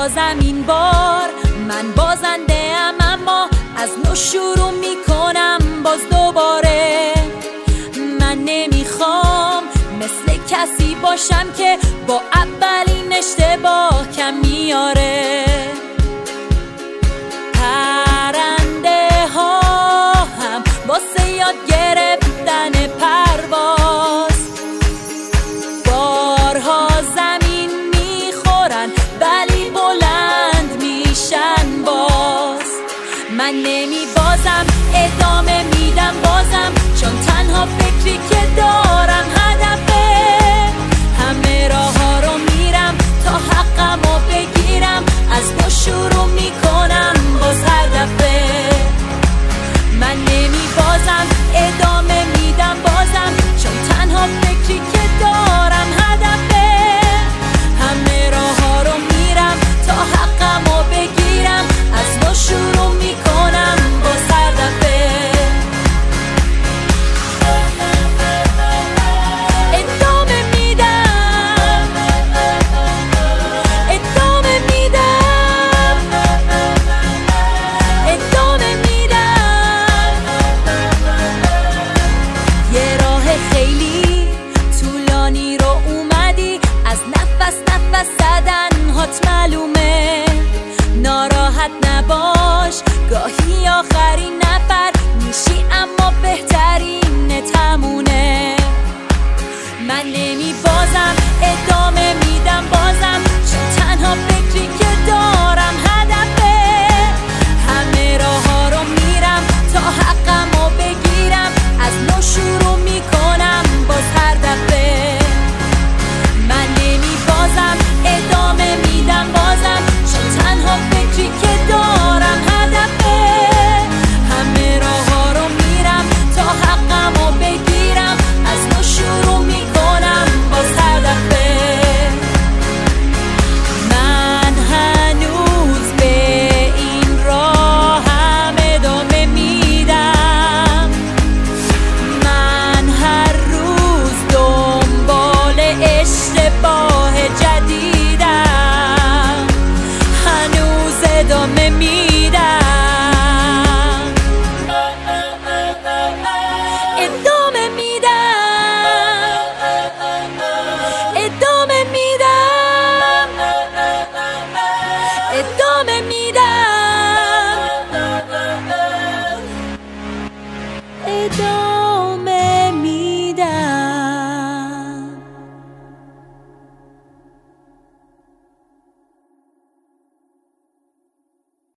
بازم این بار. من بازنده ام اما از نو شروع می‌کنم باز دوباره. من نمی‌خوام مثل کسی باشم که با اولین اشتباه کم میاره من نمی بازم ادامه میدم بازم چون تنها فکری که دارم Herz mal um miedo me mira. Edo me mira. Me mira. Me mira.